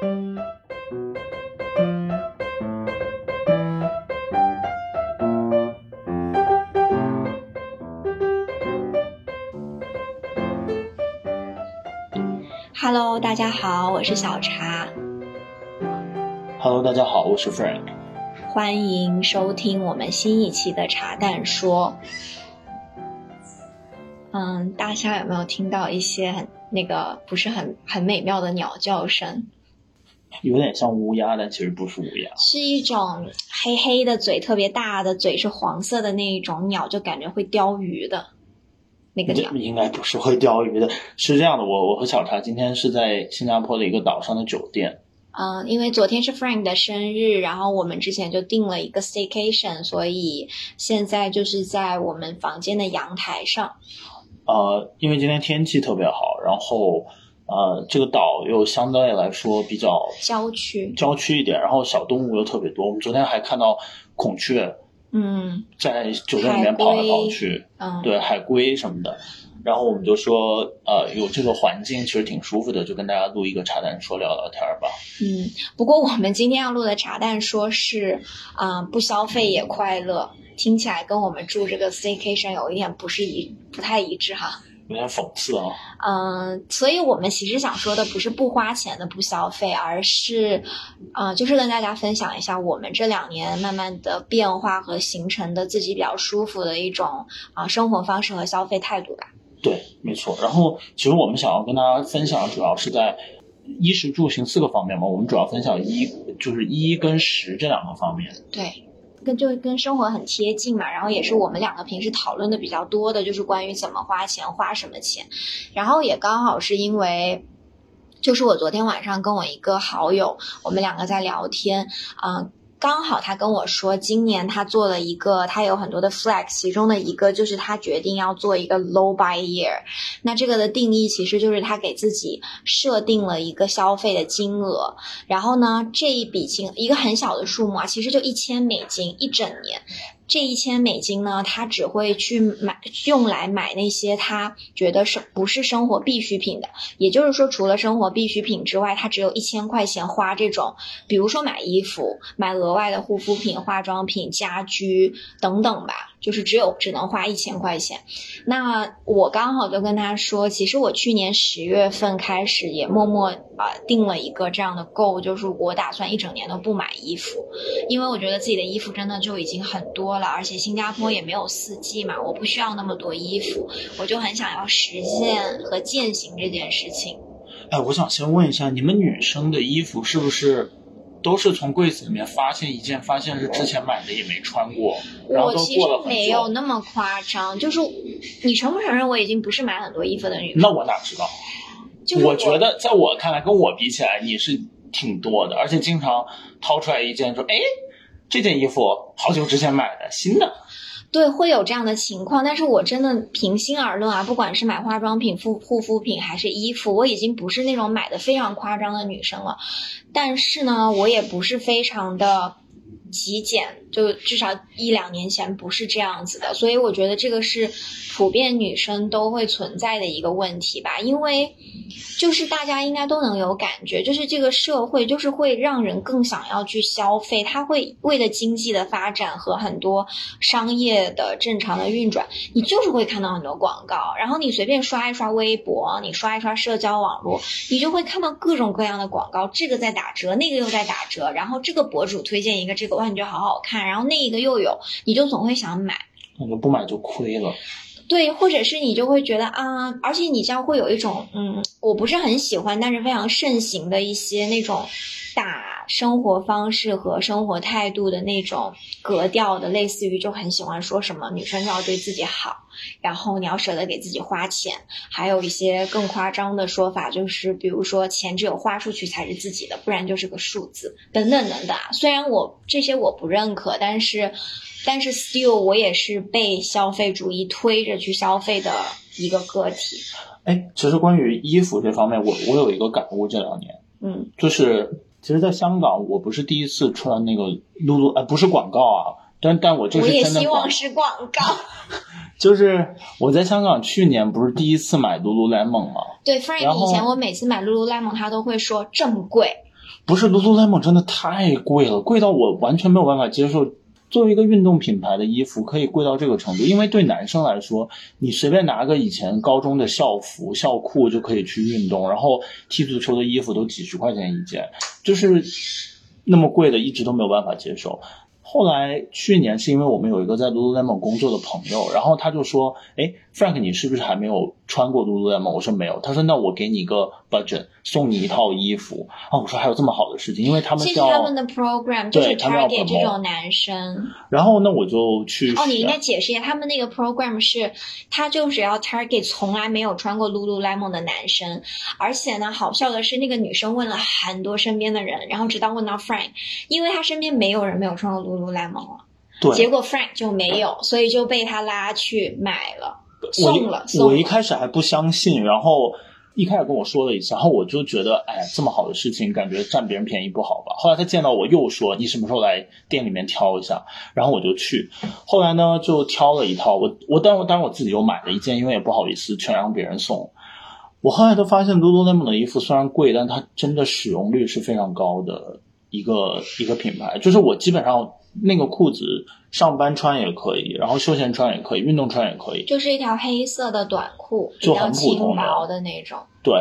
Hello，大家好，我是小茶。Hello，大家好，我是 Frank。欢迎收听我们新一期的茶蛋说。嗯，大家有没有听到一些很那个不是很很美妙的鸟叫声？有点像乌鸦，但其实不是乌鸦，是一种黑黑的嘴，特别大的嘴，是黄色的那一种鸟，就感觉会钓鱼的那个鸟。应该不是会钓鱼的，是这样的。我我和小茶今天是在新加坡的一个岛上的酒店。嗯，因为昨天是 Frank 的生日，然后我们之前就定了一个 staycation，所以现在就是在我们房间的阳台上。呃，因为今天天气特别好，然后呃，这个岛又相对来说比较郊区，郊区一点，然后小动物又特别多。我们昨天还看到孔雀，嗯，在酒店里面跑来跑去，嗯，对，海龟什么的。然后我们就说，呃，有这个环境其实挺舒服的，就跟大家录一个茶蛋说聊聊天吧。嗯，不过我们今天要录的茶蛋说是啊，不消费也快乐。听起来跟我们住这个 staycation 有一点不是一不太一致哈，有点讽刺啊。嗯，所以我们其实想说的不是不花钱的不消费，而是，啊，就是跟大家分享一下我们这两年慢慢的变化和形成的自己比较舒服的一种啊生活方式和消费态度吧。对，没错。然后其实我们想要跟大家分享，主要是在衣食住行四个方面嘛。我们主要分享衣，就是衣跟食这两个方面。对。跟就跟生活很贴近嘛，然后也是我们两个平时讨论的比较多的，就是关于怎么花钱，花什么钱，然后也刚好是因为，就是我昨天晚上跟我一个好友，我们两个在聊天，嗯。刚好他跟我说，今年他做了一个，他有很多的 flex，其中的一个就是他决定要做一个 low buy year。那这个的定义其实就是他给自己设定了一个消费的金额，然后呢，这一笔金一个很小的数目啊，其实就一千美金一整年。这一千美金呢，他只会去买用来买那些他觉得是不是生活必需品的。也就是说，除了生活必需品之外，他只有一千块钱花这种，比如说买衣服、买额外的护肤品、化妆品、家居等等吧。就是只有只能花一千块钱，那我刚好就跟他说，其实我去年十月份开始也默默啊定了一个这样的购，就是我打算一整年都不买衣服，因为我觉得自己的衣服真的就已经很多了，而且新加坡也没有四季嘛，我不需要那么多衣服，我就很想要实现和践行这件事情。哎，我想先问一下，你们女生的衣服是不是？都是从柜子里面发现一件，发现是之前买的也没穿过，然后都过了很久。没有那么夸张，就是你承不承认我已经不是买很多衣服的女那我哪知道？我觉得在我看来，跟我比起来，你是挺多的，而且经常掏出来一件说：“哎，这件衣服好久之前买的，新的。”对，会有这样的情况，但是我真的平心而论啊，不管是买化妆品、护护肤品还是衣服，我已经不是那种买的非常夸张的女生了。但是呢，我也不是非常的极简，就至少一两年前不是这样子的。所以我觉得这个是普遍女生都会存在的一个问题吧，因为。就是大家应该都能有感觉，就是这个社会就是会让人更想要去消费，它会为了经济的发展和很多商业的正常的运转，你就是会看到很多广告，然后你随便刷一刷微博，你刷一刷社交网络，你就会看到各种各样的广告，这个在打折，那个又在打折，然后这个博主推荐一个这个，哇，你觉得好好看，然后那一个又有，你就总会想买，那就不买就亏了。对，或者是你就会觉得啊，而且你这样会有一种嗯，我不是很喜欢，但是非常盛行的一些那种打生活方式和生活态度的那种格调的，类似于就很喜欢说什么女生要对自己好，然后你要舍得给自己花钱，还有一些更夸张的说法，就是比如说钱只有花出去才是自己的，不然就是个数字等等等等。虽然我这些我不认可，但是。但是，still，我也是被消费主义推着去消费的一个个体。哎，其实关于衣服这方面，我我有一个感悟，这两年，嗯，就是其实，在香港，我不是第一次穿那个露露，呃，不是广告啊，但但我这是真的。我也希望是广告。就是我在香港去年不是第一次买 Lululemon 吗？对，Frank，以前我每次买 Lululemon，他都会说这么贵。不是 Lululemon 真的太贵了，贵到我完全没有办法接受。作为一个运动品牌的衣服，可以贵到这个程度，因为对男生来说，你随便拿个以前高中的校服、校裤就可以去运动，然后踢足球的衣服都几十块钱一件，就是那么贵的，一直都没有办法接受。后来去年是因为我们有一个在 Lululemon 工作的朋友，然后他就说：“哎，Frank，你是不是还没有穿过 Lululemon？” 我说没有。他说：“那我给你一个 budget，送你一套衣服。”啊，我说还有这么好的事情，因为他们其实叫他们的 program 就是 target 这种男生。然后那，我就去哦，你应该解释一下，他们那个 program 是，他就是要 target 从来没有穿过 Lululemon 的男生，而且呢，好笑的是，那个女生问了很多身边的人，然后直到问到 Frank，因为他身边没有人没有穿过 Lululemon 了，对结果 Frank 就没有，所以就被他拉去买了，我送了，一我一。开始还不相信，然后一开始跟我说了一下，然后我就觉得，哎，这么好的事情，感觉占别人便宜不好吧。后来他见到我又说，你什么时候来店里面挑一下？然后我就去，后来呢就挑了一套，我我当然当然我自己又买了一件，因为也不好意思全让别人送。我后来都发现，Lululemon 的衣服虽然贵，但它真的使用率是非常高的一个一个品牌。就是我基本上那个裤子上班穿也可以，然后休闲穿也可以，运动穿也可以。就是一条黑色的短裤，就很普通的薄的那种。对，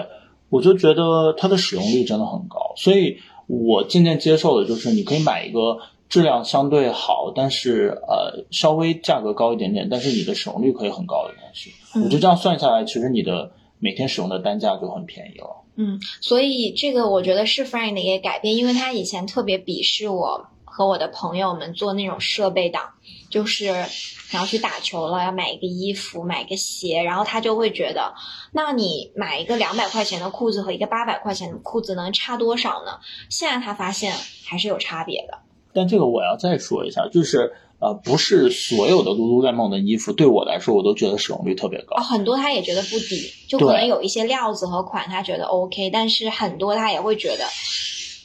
我就觉得它的使用率真的很高，所以我渐渐接受的就是你可以买一个质量相对好，但是呃稍微价格高一点点，但是你的使用率可以很高的东西。嗯我觉得这样算下来，其实你的每天使用的单价就很便宜了。嗯，所以这个我觉得是 Frank 的一个改变，因为他以前特别鄙视我和我的朋友们做那种设备党，就是然后去打球了要买一个衣服，买一个鞋，然后他就会觉得，那你买一个两百块钱的裤子和一个八百块钱的裤子能差多少呢？现在他发现还是有差别的。但这个我要再说一下，就是呃，不是所有的 Lululemon 的衣服对我来说我都觉得使用率特别高哦，。很多他也觉得不抵，就可能有一些料子和款他觉得 OK，但是很多他也会觉得，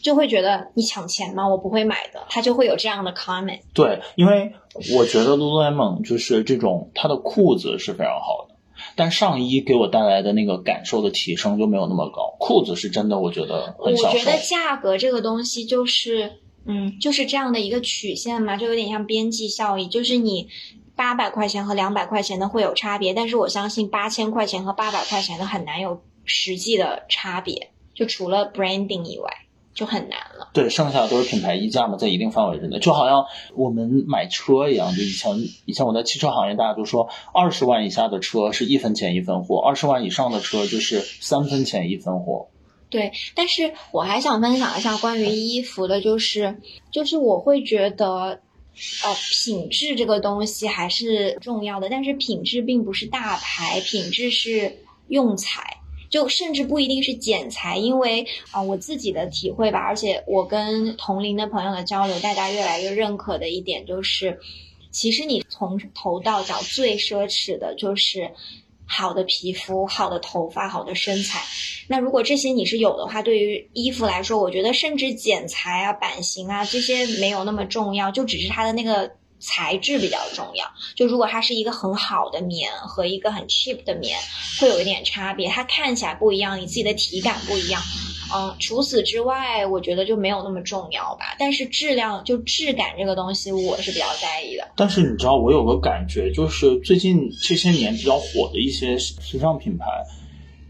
就会觉得你抢钱吗？我不会买的，他就会有这样的 comment。对，因为我觉得 Lululemon 就是这种它的裤子是非常好的，但上衣给我带来的那个感受的提升就没有那么高。裤子是真的，我觉得我很享受觉得。价格这个东西就是，嗯，就是这样的一个曲线嘛，就有点像边际效益，就是你八百块钱和两百块钱的会有差别，但是我相信八千块钱和八百块钱的很难有实际的差别，就除了 branding 以外，就很难了。对，剩下的都是品牌溢价嘛，在一定范围之内，就好像我们买车一样，就以前以前我在汽车行业，大家都说二十万以下的车是一分钱一分货，二十万以上的车就是三分钱一分货。对，但是我还想分享一下关于衣服的，就是就是我会觉得，呃，品质这个东西还是重要的，但是品质并不是大牌，品质是用材。就甚至不一定是剪裁，因为啊、我自己的体会吧，而且我跟同龄的朋友的交流，大家越来越认可的一点就是，其实你从头到脚最奢侈的就是好的皮肤、好的头发、好的身材。那如果这些你是有的话，对于衣服来说，我觉得甚至剪裁啊、版型啊这些没有那么重要，就只是它的那个材质比较重要。就如果它是一个很好的棉和一个很 cheap 的棉，会有一点差别，它看起来不一样，你自己的体感不一样。嗯，除此之外，我觉得就没有那么重要吧。但是质量就质感这个东西，我是比较在意的。但是你知道，我有个感觉，就是最近这些年比较火的一些时尚品牌，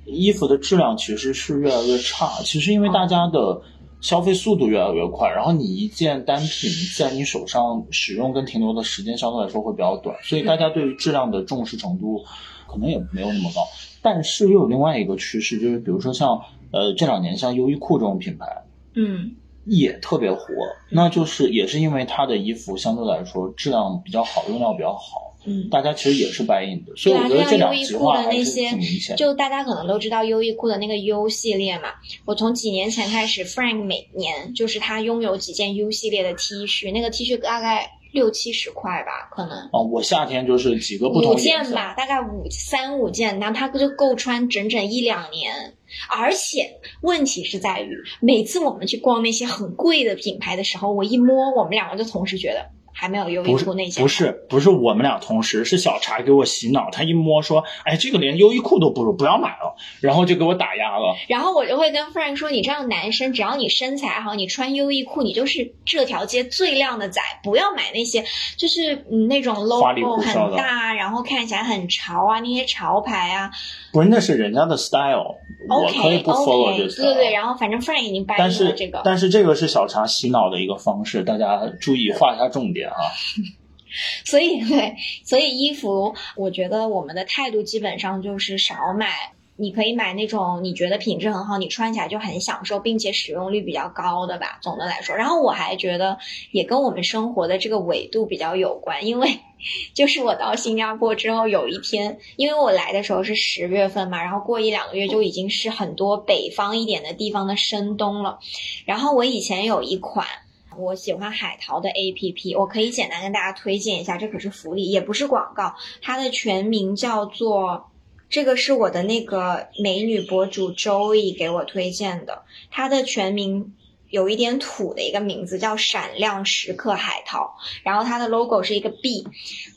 衣服的质量其实是越来越差。其实因为大家的消费速度越来越快，然后你一件单品在你手上使用跟停留的时间相对来说会比较短，所以大家对于质量的重视程度可能也没有那么高。但是又有另外一个趋势，就是比如说像呃这两年像优衣库这种品牌，嗯，也特别火，那就是也是因为它的衣服相对来说质量比较好，用料比较好，嗯，大家其实也是 buy in 的，所以我觉得这对啊两像优衣库极化还是的那些挺明显的。就大家可能都知道优衣库的那个 U 系列嘛，我从几年前开始，Frank 每年就是他拥有几件 U 系列的 T 恤，那个 T 恤大概六七十块吧，可能。哦，我夏天就是几个不五同颜色，件吧，大概五三五件，然后他就够穿整整一两年。而且问题是在于，每次我们去逛那些很贵的品牌的时候，我一摸，我们两个就同时觉得还没有优衣库那些不是不是我们俩同时，是小茶给我洗脑，他一摸说，哎，这个连优衣库都不如，不要买了，然后就给我打压了。然后我就会跟 Frank 说，你这样男生，只要你身材好，你穿优衣库，你就是这条街最靓的仔，不要买那些就是嗯那种 logo 很大，然后看起来很潮啊，那些潮牌啊。不是，那是人家的 style，我可以不 follow 这 OK，style。对对，然后反正 Frank 已经掰但是硬了这个。但是这个是小茶洗脑的一个方式，大家注意画一下重点啊。所以对，所以衣服，我觉得我们的态度基本上就是少买。你可以买那种你觉得品质很好，你穿起来就很享受，并且使用率比较高的吧。总的来说，然后我还觉得也跟我们生活的这个纬度比较有关，因为就是我到新加坡之后，有一天，因为我来的时候是十月份嘛，然后过一两个月就已经是很多北方一点的地方的深冬了。然后我以前有一款。我喜欢海淘的 APP，我可以简单跟大家推荐一下，这可是福利，也不是广告。它的全名叫做，这个是我的那个美女博主周易给我推荐的，它的全名。有一点土的一个名字叫闪亮时刻海淘，然后它的 logo 是一个 B。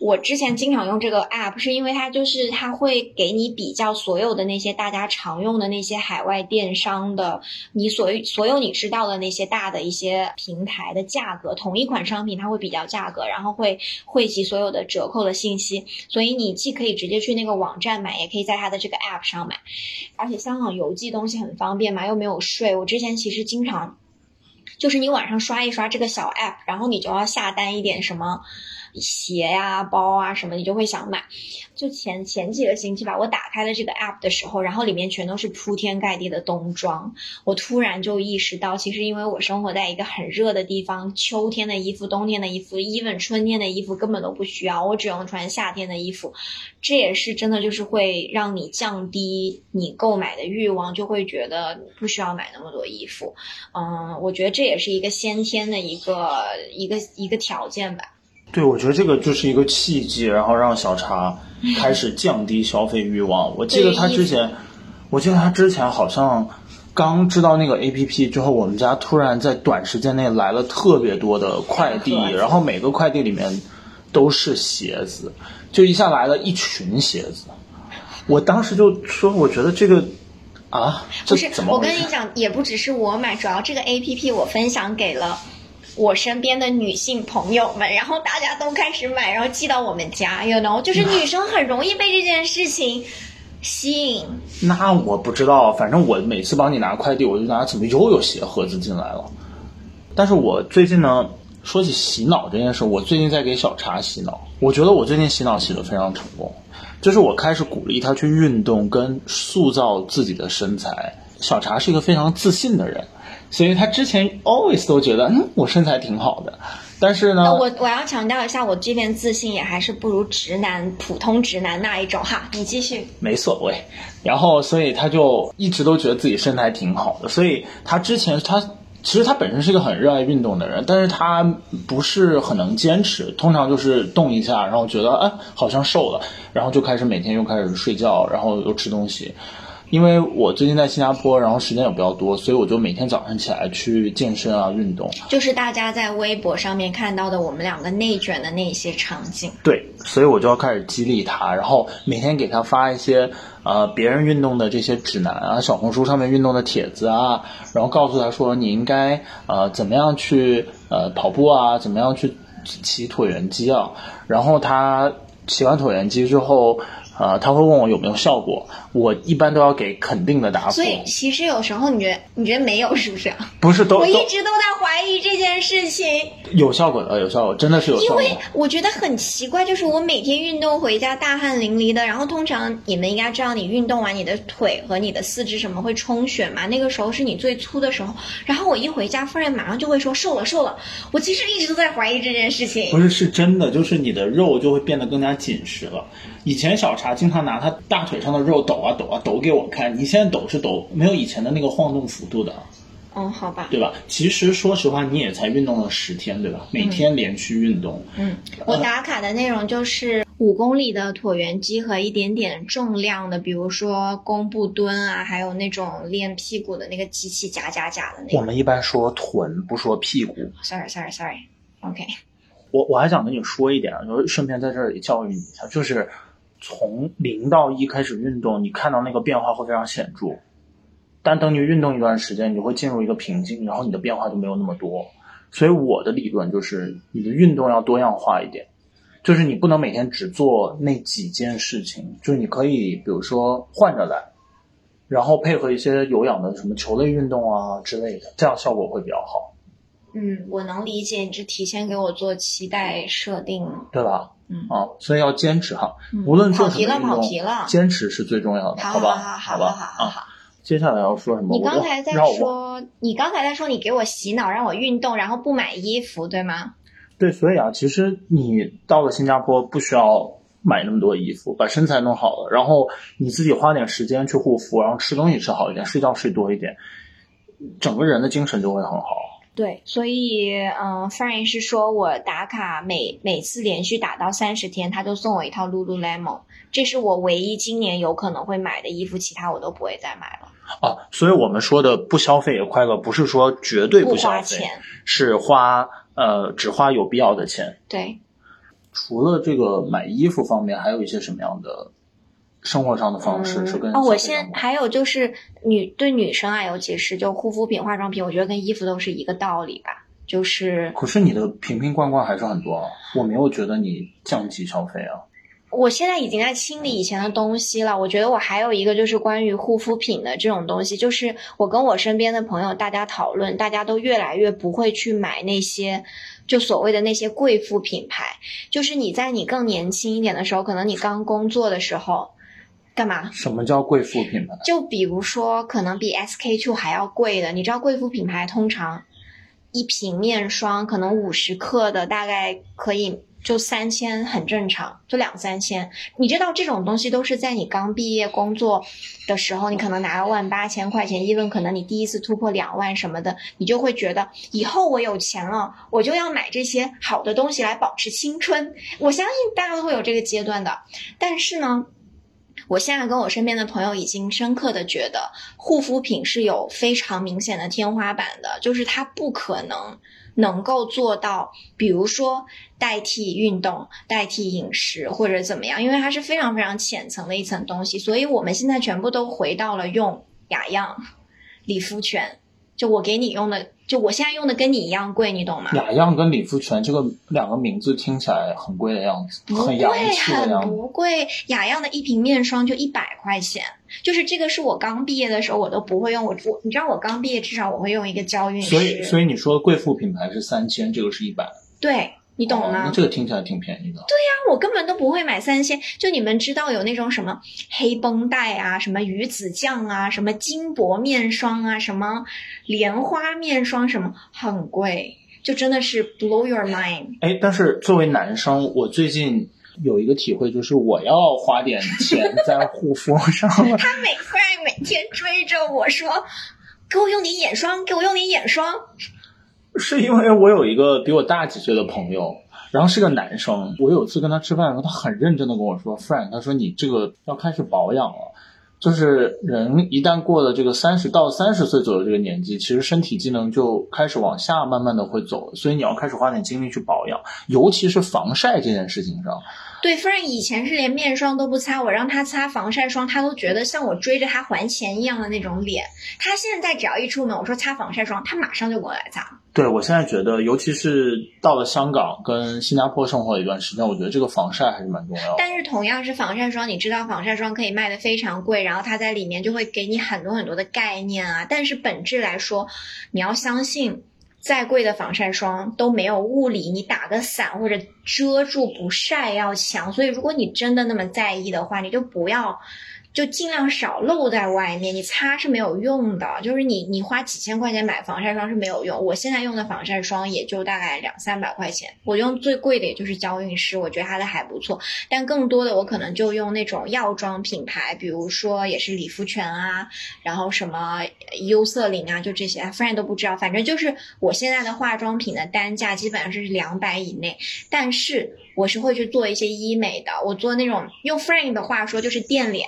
我之前经常用这个 app，是因为它就是它会给你比较所有的那些大家常用的那些海外电商的，你所所有你知道的那些大的一些平台的价格，同一款商品它会比较价格，然后会汇集所有的折扣的信息，所以你既可以直接去那个网站买，也可以在它的这个 app 上买。而且香港邮寄东西很方便嘛，又没有税。我之前其实经常。就是你晚上刷一刷这个小 app，然后你就要下单一点什么鞋呀、包啊什么，你就会想买。就前前几个星期吧，我打开了这个 app 的时候，然后里面全都是铺天盖地的冬装。我突然就意识到，其实因为我生活在一个很热的地方，秋天的衣服、冬天的衣服，even 春天的衣服根本都不需要，我只用穿夏天的衣服。这也是真的，就是会让你降低你购买的欲望，就会觉得不需要买那么多衣服。嗯，我觉得这也是一个先天的一个一个一个条件吧。对，我觉得这个就是一个契机，然后让小茶开始降低消费欲望。我记得他之前，我记得他之前好像刚知道那个 A P P 之后，我们家突然在短时间内来了特别多的快递，然后每个快递里面都是鞋子，就一下来了一群鞋子。我当时就说，我觉得这个啊，不是？我跟你讲，也不只是我买，主要这个 A P P 我分享给了。我身边的女性朋友们，然后大家都开始买，然后寄到我们家，you know，就是女生很容易被这件事情吸引。那我不知道，反正我每次帮你拿快递，我就拿怎么又有鞋盒子进来了。但是我最近呢，说起洗脑这件事，我最近在给小茶洗脑。我觉得我最近洗脑洗得非常成功，就是我开始鼓励她去运动跟塑造自己的身材。小茶是一个非常自信的人，所以他之前 always 都觉得，嗯，我身材挺好的。但是呢，我我要强调一下，我这边自信也还是不如直男普通直男那一种哈。你继续。没所谓。然后，所以他就一直都觉得自己身材挺好的。所以他之前他其实他本身是一个很热爱运动的人，但是他不是很能坚持。通常就是动一下，然后觉得哎好像瘦了，然后就开始每天又开始睡觉，然后又吃东西。因为我最近在新加坡，然后时间也比较多，所以我就每天早上起来去健身啊，运动。就是大家在微博上面看到的我们两个内卷的那些场景。对，所以我就要开始激励他，然后每天给他发一些呃别人运动的这些指南啊，小红书上面运动的帖子啊，然后告诉他说你应该呃怎么样去呃跑步啊，怎么样去骑椭圆机啊，然后他骑完椭圆机之后。呃，他会问我有没有效果，我一般都要给肯定的答复。所以其实有时候你觉得你觉得没有是不是？不是都我一直都在怀疑这件事情，有效果的，有效果，真的是有效果。因为我觉得很奇怪，就是我每天运动回家大汗淋漓的，然后通常你们应该知道，你运动完你的腿和你的四肢什么会充血嘛，那个时候是你最粗的时候。然后我一回家，夫人马上就会说瘦了瘦了。我其实一直都在怀疑这件事情。不是，是真的，就是你的肉就会变得更加紧实了。以前小茶经常拿他大腿上的肉抖啊抖啊抖给我看，你现在抖是抖没有以前的那个晃动幅度的，嗯，好吧。对吧？其实说实话，你也才运动了十天，对吧？每天连续运动，嗯，我打卡的内容就是五公里的椭圆机和一点点重量的，比如说弓步蹲啊，还有那种练屁股的那个机器夹夹夹的那个。我们一般说臀，不说屁股。Sorry, sorry, sorry. OK，我我还想跟你说一点啊，就是顺便在这里教育你一下，就是从零到一开始运动，你看到那个变化会非常显著，但等你运动一段时间，你就会进入一个瓶颈，然后你的变化就没有那么多。所以我的理论就是，你的运动要多样化一点，就是你不能每天只做那几件事情，就是你可以比如说换着来，然后配合一些有氧的什么球类运动啊之类的，这样效果会比较好，嗯，我能理解，你是提前给我做期待设定。对吧？嗯啊，所以要坚持哈，嗯无论做跑题了，什么运动跑题了。坚持是最重要的，好吧？好好吧？好好。接下来要说什么？你刚才在说，你刚才在说你给我洗脑，让我运动，然后不买衣服，对吗？对，所以啊，其实你到了新加坡不需要买那么多衣服，把身材弄好了，然后你自己花点时间去护肤，然后吃东西吃好一点，睡觉睡多一点，整个人的精神就会很好。对，所以嗯 f r a n 是说我打卡每每次连续打到三十天，他就送我一套 Lululemon，这是我唯一今年有可能会买的衣服，其他我都不会再买了。啊，所以我们说的不消费也快乐，不是说绝对不消费，花钱，是花呃只花有必要的钱。对，除了这个买衣服方面，还有一些什么样的生活上的方式是跟哦，我现还有就是女对女生啊，尤其是就护肤品、化妆品，我觉得跟衣服都是一个道理吧，就是可是你的瓶瓶罐罐还是很多啊，我没有觉得你降级消费啊。我现在已经在清理以前的东西了。我觉得我还有一个就是关于护肤品的这种东西，就是我跟我身边的朋友大家讨论，大家都越来越不会去买那些就所谓的那些贵妇品牌。就是你在你更年轻一点的时候，可能你刚工作的时候，干嘛？什么叫贵妇品牌？就比如说，可能比 SK two 还要贵的，你知道贵妇品牌通常一瓶面霜可能五十克的，大概可以就三千，很正常，就两三千。你知道这种东西都是在你刚毕业工作的时候，你可能拿了万八千块钱，even 可能你第一次突破两万什么的，你就会觉得以后我有钱了，我就要买这些好的东西来保持青春。我相信大家都会有这个阶段的，但是呢。我现在跟我身边的朋友已经深刻的觉得，护肤品是有非常明显的天花板的，就是它不可能能够做到，比如说代替运动、代替饮食或者怎么样，因为它是非常非常浅层的一层东西。所以我们现在全部都回到了用雅漾、理肤泉，就我给你用的，就我现在用的跟你一样贵，你懂吗？雅漾跟理肤泉这个两个名字听起来很贵的样子，不贵，很洋气的很样子。不贵。雅漾的一瓶面霜就一百块钱，就是这个是我刚毕业的时候我都不会用。我我你知道我刚毕业至少我会用一个娇韵所以，所以你说的贵妇品牌是三千，这个是一百，对你懂哦吗？那这个听起来挺便宜的。对呀我根本都不会买三鲜。就你们知道有那种什么黑绷带啊，什么鱼子酱啊，什么金箔面霜啊，什么莲花面霜，什么很贵，就真的是 blow your mind。哎，但是作为男生，我最近有一个体会，就是我要花点钱在护肤上了。他每突然每天追着我说：“给我用点眼霜，给我用点眼霜。”是因为我有一个比我大几岁的朋友，然后是个男生。我有次跟他吃饭的时候，他很认真的跟我说：“Frank，他说你这个要开始保养了。”就是人一旦过了这个三十到三十岁左右这个年纪，其实身体机能就开始往下慢慢的会走，所以你要开始花点精力去保养，尤其是防晒这件事情上。对，夫人以前是连面霜都不擦，我让他擦防晒霜，他都觉得像我追着他还钱一样的那种脸。他现在只要一出门，我说擦防晒霜，他马上就给我来擦。对我现在觉得，尤其是到了香港跟新加坡生活了一段时间，我觉得这个防晒还是蛮重要的。但是同样是防晒霜，你知道防晒霜可以卖的非常贵，然后它在里面就会给你很多很多的概念啊。但是本质来说，你要相信，再贵的防晒霜都没有物理你打个伞或者遮住不晒要强。所以如果你真的那么在意的话，你就不要。就尽量少露在外面，你擦是没有用的。就是你你花几千块钱买防晒霜是没有用。我现在用的防晒霜也就大概两三百块钱，我用最贵的也就是娇韵诗，我觉得它的还不错。但更多的我可能就用那种药妆品牌，比如说也是理肤泉啊，然后什么优色林啊，就这些，friend 都不知道。反正就是我现在的化妆品的单价基本上是两百以内，但是我是会去做一些医美的，我做那种用 Frank 的话说就是垫脸。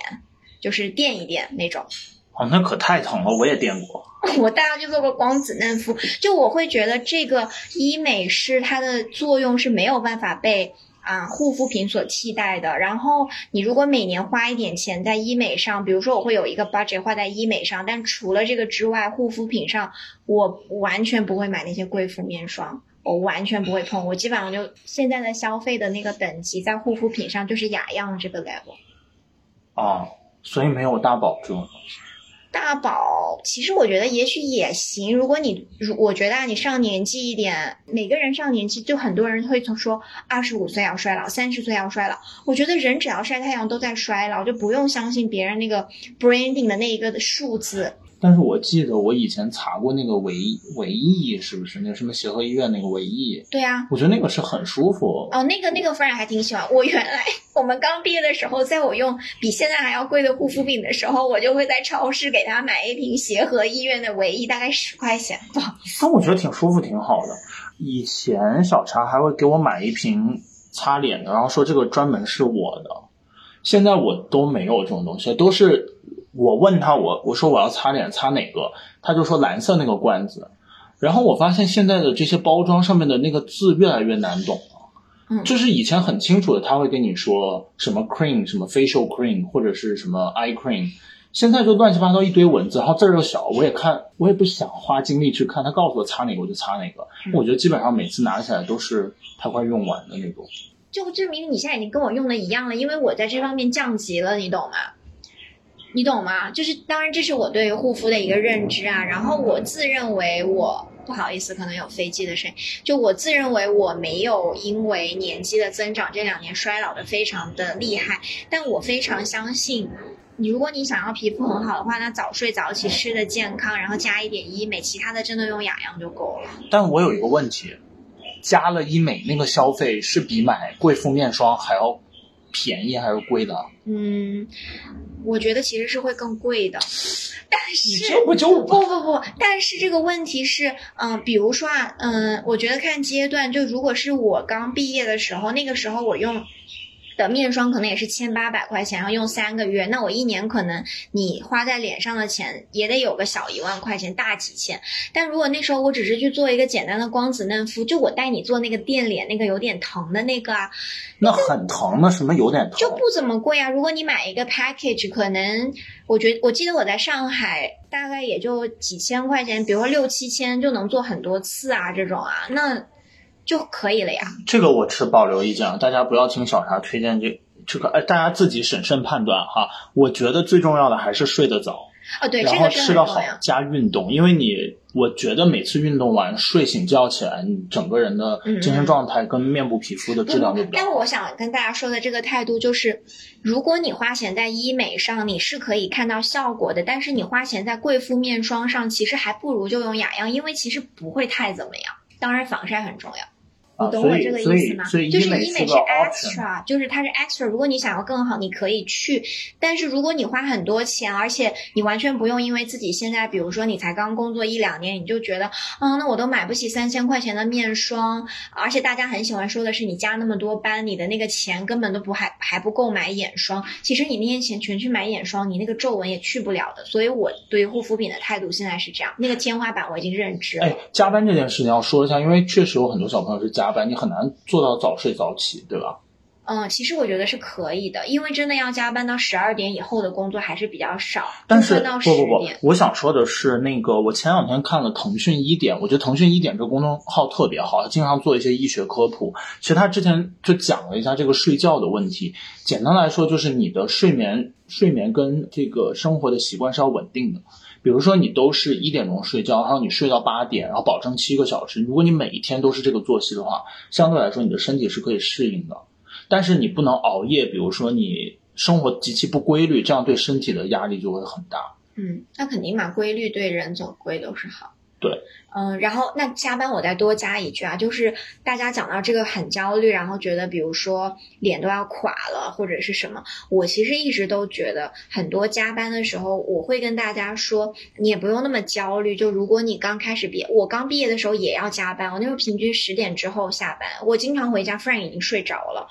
就是垫一垫那种，哦，那可太疼了，我也垫过。我大概就做过光子嫩肤，就我会觉得这个医美是它的作用是没有办法被啊护肤品所替代的。然后你如果每年花一点钱在医美上，比如说我会有一个 budget 花在医美上，但除了这个之外，护肤品上我完全不会买那些贵妇面霜，我完全不会碰。我基本上就现在的消费的那个等级在护肤品上就是雅漾这个 level。啊，所以没有大宝这种东西。大宝，其实我觉得也许也行。如果你，如我觉得啊，你上年纪一点，每个人上年纪，就很多人会从说二十五岁要衰老，三十岁要衰老。我觉得人只要晒太阳都在衰老，就不用相信别人那个 branding 的那一个数字。但是我记得我以前查过那个维维 E，是不是那个什么协和医院那个维 E？对啊，我觉得那个是很舒服。哦，那个那个夫人还挺喜欢。我 原来我们刚毕业的时候，在我用比现在还要贵的护肤品的时候，我就会在超市给他买一瓶协和医院的维 E，大概十块钱吧。但我觉得挺舒服，挺好的。以前小茶还会给我买一瓶擦脸的，然后说这个专门是我的。现在我都没有这种东西，都是。我问他，我我说我要擦脸，擦哪个？他就说蓝色那个罐子。然后我发现现在的这些包装上面的那个字越来越难懂了。嗯，就是以前很清楚的，他会跟你说什么 cream，什么 facial cream，或者是什么 eye cream。现在就乱七八糟一堆文字，然后字儿又小，我也看，我也不想花精力去看。他告诉我擦哪个，我就擦哪个。我觉得基本上每次拿起来都是他快用完的那种。就证明你现在已经跟我用的一样了，因为我在这方面降级了，你懂吗？你懂吗？就是当然，这是我对于护肤的一个认知啊。然后我自认为我不好意思，可能有飞机的声音。就我自认为我没有因为年纪的增长，这两年衰老的非常的厉害。但我非常相信，你如果你想要皮肤很好的话，那早睡早起，吃的健康，然后加一点医美，其他的真的用雅漾就够了。但我有一个问题，加了医美那个消费是比买贵妇面霜还要便宜还是贵的？嗯。我觉得其实是会更贵的，但是你这不就不不不，但是这个问题是，嗯，比如说啊，嗯，我觉得看阶段，就如果是我刚毕业的时候，那个时候我用。的面霜可能也是千八百块钱，然后用三个月，那我一年可能你花在脸上的钱也得有个小一万块钱，大几千。但如果那时候我只是去做一个简单的光子嫩肤，就我带你做那个电脸，那个有点疼的那个啊，那很疼的，什么有点疼？就不怎么贵啊。如果你买一个 package，可能我觉我记得我在上海大概也就几千块钱，比如说六七千就能做很多次啊，这种啊，那。就可以了呀。这个我持保留意见，大家不要听小茶推荐这这个，哎，大家自己审慎判断哈。我觉得最重要的还是睡得早啊，对，然后吃得好加运动，因为你我觉得每次运动完睡醒觉起来，你整个人的精神状态跟面部皮肤的质量就。但我想跟大家说的这个态度就是，如果你花钱在医美上，你是可以看到效果的，但是你花钱在贵妇面霜上，其实还不如就用雅漾，因为其实不会太怎么样。当然，防晒很重要。你懂我这个意思吗？就是医美是 extra，就是它是 extra。如果你想要更好，你可以去。但是如果你花很多钱，而且你完全不用，因为自己现在，比如说你才刚工作一两年，你就觉得，嗯，那我都买不起三千块钱的面霜。而且大家很喜欢说的是，你加那么多班，你的那个钱根本都不还还不够买眼霜。其实你那些钱全去买眼霜，你那个皱纹也去不了的。所以我对护肤品的态度现在是这样，那个天花板我已经认知了。哎，加班这件事情要说一下，因为确实有很多小朋友是加。你很难做到早睡早起，对吧？嗯，其实我觉得是可以的，因为真的要加班到十二点以后的工作还是比较少。但是不不不，我想说的是，那个我前两天看了腾讯一点，我觉得腾讯一点这个公众号特别好，经常做一些医学科普。其实他之前就讲了一下这个睡觉的问题。简单来说，就是你的睡眠、睡眠跟这个生活的习惯是要稳定的。比如说，你都是一点钟睡觉，然后你睡到八点，然后保证七个小时。如果你每一天都是这个作息的话，相对来说你的身体是可以适应的。但是你不能熬夜，比如说你生活极其不规律，这样对身体的压力就会很大。嗯，那肯定嘛，规律对人总归都是好。对，嗯，然后那加班我再多加一句啊，就是大家讲到这个很焦虑，然后觉得比如说脸都要垮了或者是什么，我其实一直都觉得很多加班的时候，我会跟大家说，你也不用那么焦虑。就如果你刚开始毕业，我刚毕业的时候也要加班，我那时候平均十点之后下班，我经常回家，friend 已经睡着了，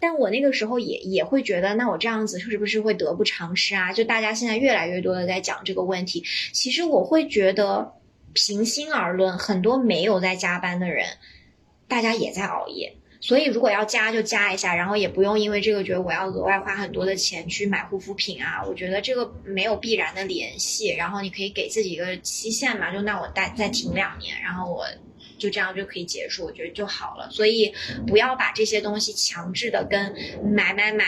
但我那个时候也也会觉得，那我这样子是不是会得不偿失啊？就大家现在越来越多的在讲这个问题，其实我会觉得。平心而论，很多没有在加班的人，大家也在熬夜。所以如果要加就加一下，然后也不用因为这个觉得我要额外花很多的钱去买护肤品啊。我觉得这个没有必然的联系。然后你可以给自己一个期限嘛，就那我再再停两年，然后我就这样就可以结束，我觉得就好了。所以不要把这些东西强制的跟买买买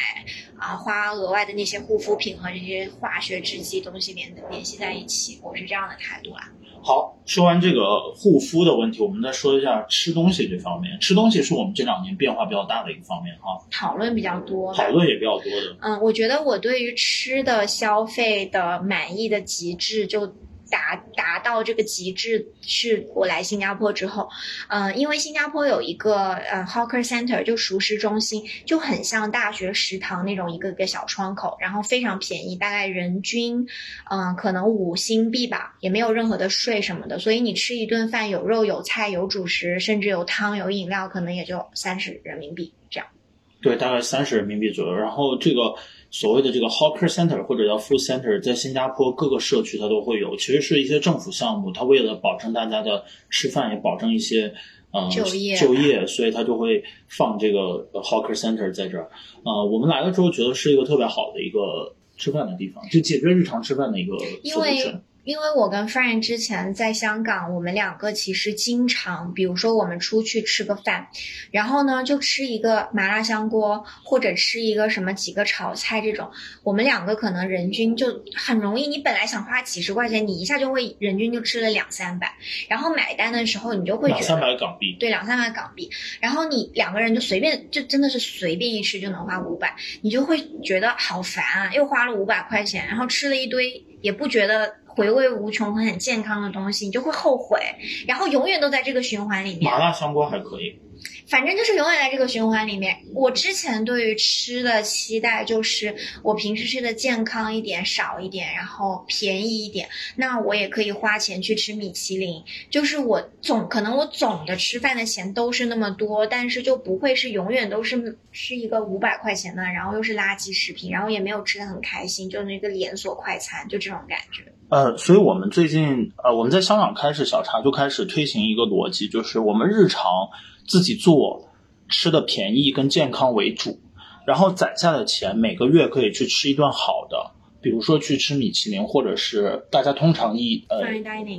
啊，花额外的那些护肤品和这些化学制剂东西联联系在一起。我是这样的态度啦。好，说完这个护肤的问题，我们再说一下吃东西这方面。吃东西是我们这两年变化比较大的一个方面哈，讨论比较多，讨论也比较多的。嗯，我觉得我对于吃的消费的满意的极致就。达达到这个极致是我来新加坡之后，嗯，因为新加坡有一个呃 hawker center 就熟食中心，就很像大学食堂那种一个个小窗口，然后非常便宜，大概人均嗯可能五新币吧，也没有任何的税什么的，所以你吃一顿饭有肉有菜有主食，甚至有汤有饮料，可能也就三十人民币这样。对，大概三十人民币左右。然后这个。所谓的这个 hawker center 或者叫 food center，在新加坡各个社区它都会有，其实是一些政府项目，它为了保证大家的吃饭，也保证一些呃就业，就业，所以它就会放这个 hawker center 在这儿。呃，我们来了之后觉得是一个特别好的一个吃饭的地方，就解决日常吃饭的一个 solution。因为我跟 Frank 之前在香港，我们两个其实经常，比如说我们出去吃个饭，然后呢就吃一个麻辣香锅，或者吃一个什么几个炒菜这种，我们两个可能人均就很容易，你本来想花几十块钱，你一下就会人均就吃了两三百，然后买单的时候你就会觉得两三百港币，对，两三百港币，然后你两个人就随便，就真的是随便一吃就能花五百，你就会觉得好烦啊，又花了五百块钱，然后吃了一堆也不觉得。回味无穷和很健康的东西，你就会后悔，然后永远都在这个循环里面。麻辣香锅还可以。反正就是永远在这个循环里面。我之前对于吃的期待就是，我平时吃的健康一点、少一点，然后便宜一点，那我也可以花钱去吃米其林。就是我总可能我总的吃饭的钱都是那么多，但是就不会是永远都是吃一个五百块钱的，然后又是垃圾食品，然后也没有吃的很开心，就那个连锁快餐，就这种感觉。呃，所以我们最近呃，我们在香港开始小茶就开始推行一个逻辑，就是我们日常。自己做，吃的便宜跟健康为主，然后攒下的钱每个月可以去吃一顿好的，比如说去吃米其林，或者是大家通常意呃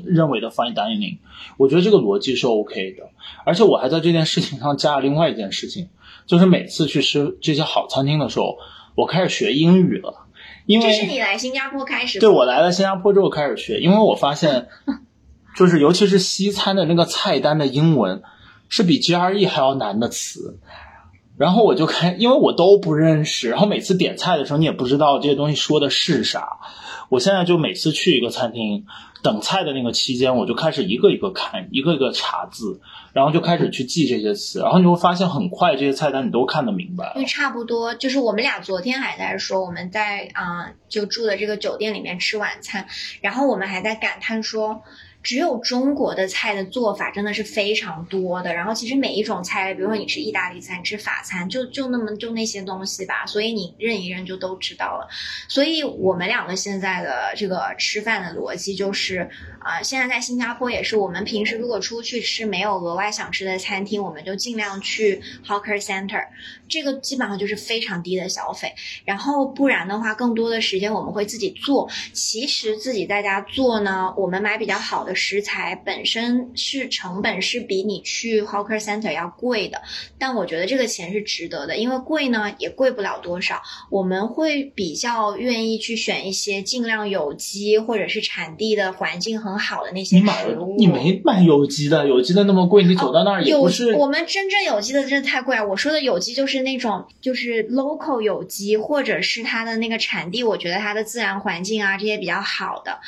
认为的 fine dining。我觉得这个逻辑是 OK 的，而且我还在这件事情上加了另外一件事情，就是每次去吃这些好餐厅的时候，我开始学英语了，因为这是你来新加坡开始，对我来了新加坡之后开始学，因为我发现，就是尤其是西餐的那个菜单的英文。是比 GRE 还要难的词，然后我就开，因为我都不认识，然后每次点菜的时候你也不知道这些东西说的是啥。我现在就每次去一个餐厅等菜的那个期间，我就开始一个一个看，一个一个查字，然后就开始去记这些词，然后你会发现很快这些菜单你都看得明白。因为差不多，就是我们俩昨天还在说我们在啊就住的这个酒店里面吃晚餐，然后我们还在感叹说。只有中国的菜的做法真的是非常多的，然后其实每一种菜，比如说你吃意大利餐、吃法餐，就就那么就那些东西吧，所以你认一认就都知道了。所以我们两个现在的这个吃饭的逻辑就是，啊，现在在新加坡也是，我们平时如果出去吃没有额外想吃的餐厅，我们就尽量去 hawker center，这个基本上就是非常低的消费。然后不然的话，更多的时间我们会自己做。其实自己在家做呢，我们买比较好的。食材本身是成本是比你去 hawker center 要贵的，但我觉得这个钱是值得的，因为贵呢也贵不了多少。我们会比较愿意去选一些尽量有机或者是产地的环境很好的那些食物。你没买有机的，有机的那么贵，你走到那儿也不是。我们真正有机的真的太贵啊！我说的有机就是那种就是 local 有机，或者是它的那个产地，我觉得它的自然环境啊这些比较好的。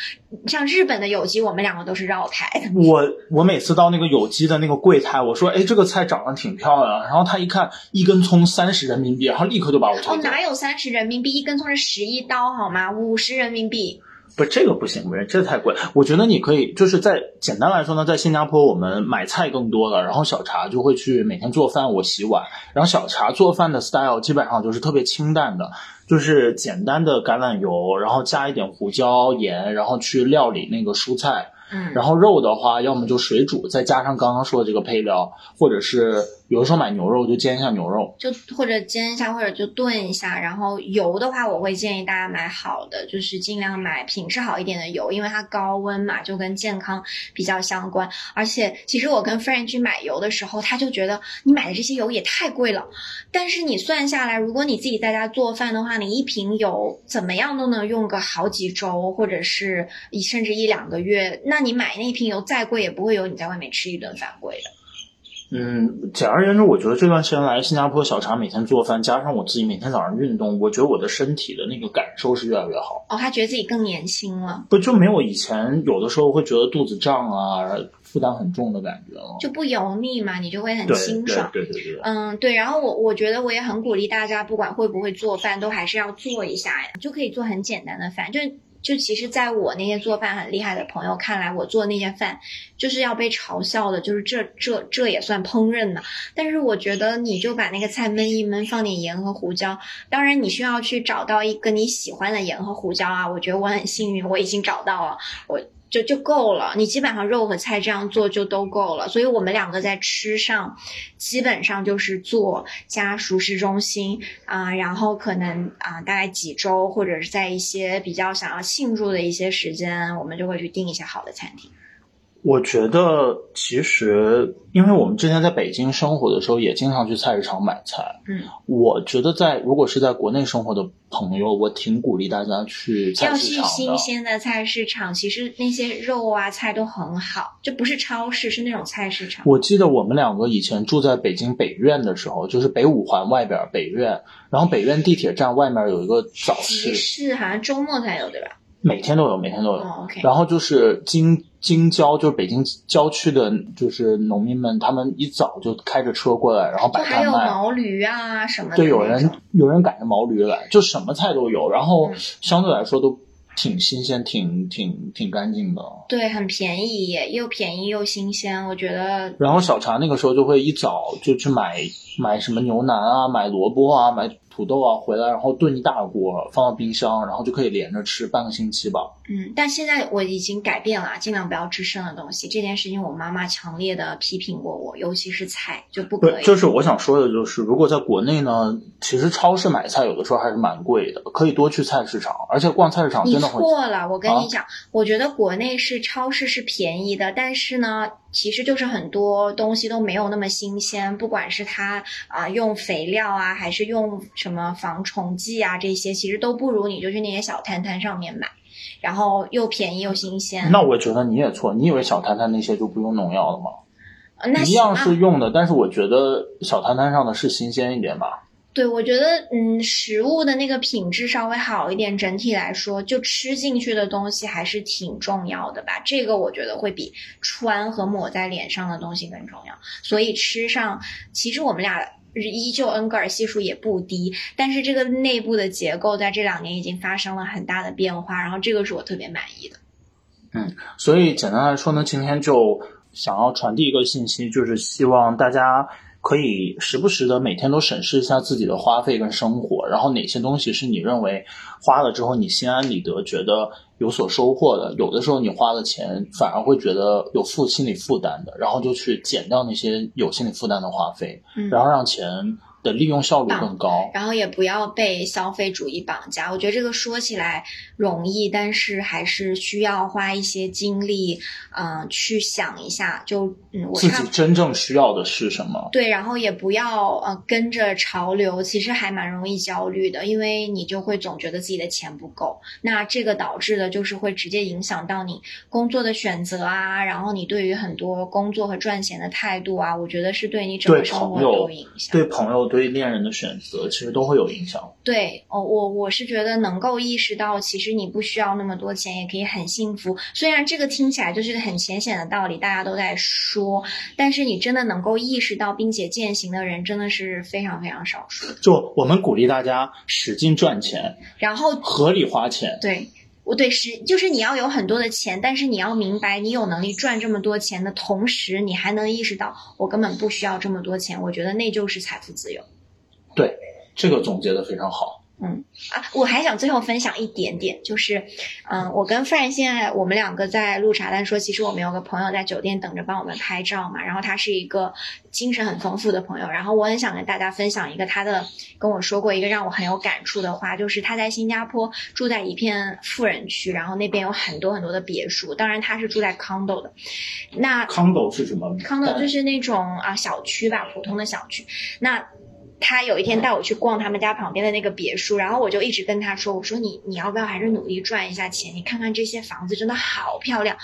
像日本的有机，我们两个都是绕开的。我我每次到那个有机的那个柜台，我说，哎，这个菜长得挺漂亮，然后他一看一根葱三十人民币，然后立刻就把我推哦，哪有三十人民币？一根葱是十一刀好吗？五十人民币。不，这个不行，不是，这太贵。我觉得你可以，就是在简单来说呢，在新加坡我们买菜更多了，然后小茶就会去每天做饭，我洗碗。然后小茶做饭的 style 基本上就是特别清淡的，就是简单的橄榄油，然后加一点胡椒盐，然后去料理那个蔬菜。嗯，然后肉的话，要么就水煮，再加上刚刚说的这个配料，或者是有的时候买牛肉就煎一下牛肉。就或者煎一下，或者就炖一下。然后油的话，我会建议大家买好的，就是尽量买品质好一点的油，因为它高温嘛，就跟健康比较相关。而且，其实我跟 Fran 去买油的时候，他就觉得你买的这些油也太贵了。但是你算下来，如果你自己在家做饭的话，你一瓶油怎么样都能用个好几周，或者是甚至一两个月。那你买那一瓶油再贵，也不会有你在外面吃一顿饭贵的。嗯，简而言之，我觉得这段时间来新加坡，小茶每天做饭，加上我自己每天早上运动，我觉得我的身体的那个感受是越来越好。哦，他觉得自己更年轻了，不就没有以前有的时候会觉得肚子胀啊，负担很重的感觉了。就不油腻嘛，你就会很清爽。对对对对。嗯，对，然后我我觉得我也很鼓励大家，不管会不会做饭，都还是要做一下呀，就可以做很简单的饭。就就其实，在我那些做饭很厉害的朋友看来，我做那些饭就是要被嘲笑的，就是这这这也算烹饪嘛。但是我觉得，你就把那个菜焖一焖，放点盐和胡椒。当然，你需要去找到一个你喜欢的盐和胡椒啊。我觉得我很幸运，我已经找到了，我。就就够了，你基本上肉和菜这样做就都够了，所以我们两个在吃上，基本上就是做加熟食中心啊、然后可能啊、大概几周或者是在一些比较想要庆祝的一些时间，我们就会去订一些好的餐厅。我觉得其实，因为我们之前在北京生活的时候，也经常去菜市场买菜。嗯，我觉得在如果是在国内生活的朋友，我挺鼓励大家去菜市场要去。新鲜的菜市场，其实那些肉啊菜都很好，就不是超市，是那种菜市场。我记得我们两个以前住在北京北苑的时候，就是北五环外边北苑，然后北苑地铁站外面有一个早集市，市好像周末才有，对吧？每天都有，每天都有。然后就是京京郊，就是北京郊区的，就是农民们，他们一早就开着车过来，然后就还有摆摊卖。毛驴啊什么的。对，有人有人赶着毛驴来，就什么菜都有，然后嗯相对来说都挺新鲜，挺挺挺干净的。对，很便宜耶，又便宜又新鲜，我觉得然后小茶那个时候就会一早就去买买什么牛腩啊，买萝卜啊，买土豆啊回来，然后炖一大锅，放到冰箱，然后就可以连着吃半个星期吧。嗯，但现在我已经改变了，尽量不要吃生的东西。这件事情我妈妈强烈的批评过我，尤其是菜就不可对，以。就是我想说的，就是如果在国内呢，其实超市买菜有的时候还是蛮贵的，可以多去菜市场，而且逛菜市场你真的会。错了，我跟啊你讲，我觉得国内是超市是便宜的，但是呢，其实就是很多东西都没有那么新鲜，不管是它啊、用肥料啊，还是用什么防虫剂啊，这些其实都不如你就去那些小摊摊上面买，然后又便宜又新鲜。那我觉得你也错，你以为小摊摊那些就不用农药了吗？呃那一样是用的，但是我觉得小摊摊上的是新鲜一点吧。对，我觉得嗯，食物的那个品质稍微好一点，整体来说，就吃进去的东西还是挺重要的吧。这个我觉得会比穿和抹在脸上的东西更重要。所以吃上，其实我们俩依旧恩格尔系数也不低，但是这个内部的结构在这两年已经发生了很大的变化，然后这个是我特别满意的。嗯所以简单来说呢，今天就想要传递一个信息，就是希望大家可以时不时的每天都审视一下自己的花费跟生活，然后哪些东西是你认为花了之后你心安理得，觉得有所收获的，有的时候你花了钱反而会觉得有负心理负担的，然后就去减掉那些有心理负担的花费，嗯。然后让钱的利用效率更高。然后也不要被消费主义绑架。我觉得这个说起来容易，但是还是需要花一些精力，嗯、去想一下。就嗯，我自己真正需要的是什么？对，然后也不要呃跟着潮流，其实还蛮容易焦虑的，因为你就会总觉得自己的钱不够，那这个导致的就是会直接影响到你工作的选择啊，然后你对于很多工作和赚钱的态度啊，我觉得是对你整个生活都有影响。对朋友、对恋人的选择，其实都会有影响。对，哦，我我是觉得能够意识到，其实你不需要那么多钱，也可以很幸福。虽然这个听起来就是个很浅显的道理，大家都在说，但是你真的能够意识到并且践行的人，真的是非常非常少数。就我们鼓励大家使劲赚钱，然后合理花钱。对。我对是就是你要有很多的钱，但是你要明白，你有能力赚这么多钱的同时，你还能意识到我根本不需要这么多钱。我觉得那就是财富自由。对，这个总结的非常好。嗯啊，我还想最后分享一点点，就是，嗯，我跟 Fran 现在我们两个在录茶，但说其实我们有个朋友在酒店等着帮我们拍照嘛，然后他是一个精神很丰富的朋友，然后我很想跟大家分享一个他的跟我说过一个让我很有感触的话，就是他在新加坡住在一片富人区，然后那边有很多很多的别墅，当然他是住在 condo 的，那 condo 是什么？condo 就是那种啊小区吧，普通的小区，那。他有一天带我去逛他们家旁边的那个别墅，然后我就一直跟他说：“我说你你要不要还是努力赚一下钱？你看看这些房子真的好漂亮。”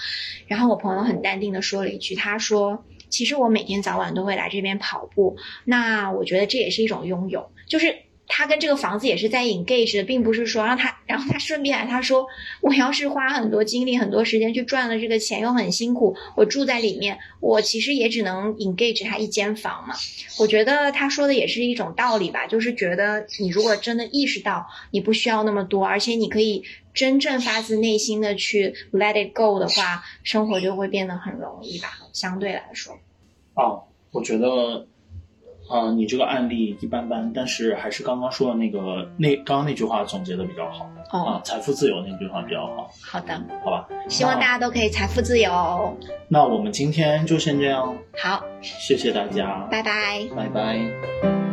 然后我朋友很淡定的说了一句：“他说其实我每天早晚都会来这边跑步，那我觉得这也是一种拥有，就是。”他跟这个房子也是在 engage 的，并不是说让他，然后他顺便他说，我要是花很多精力、很多时间去赚了这个钱，又很辛苦，我住在里面，我其实也只能 engage 他一间房嘛。我觉得他说的也是一种道理吧，就是觉得你如果真的意识到你不需要那么多，而且你可以真正发自内心的去 let it go 的话，生活就会变得很容易吧，相对来说。啊，我觉得。啊，你这个案例一般般，但是还是刚刚说的那个那刚刚那句话总结的比较好啊，财富自由那句话比较好。好的，好吧，希望大家都可以财富自由。那我们今天就先这样。好，谢谢大家，拜拜，拜拜。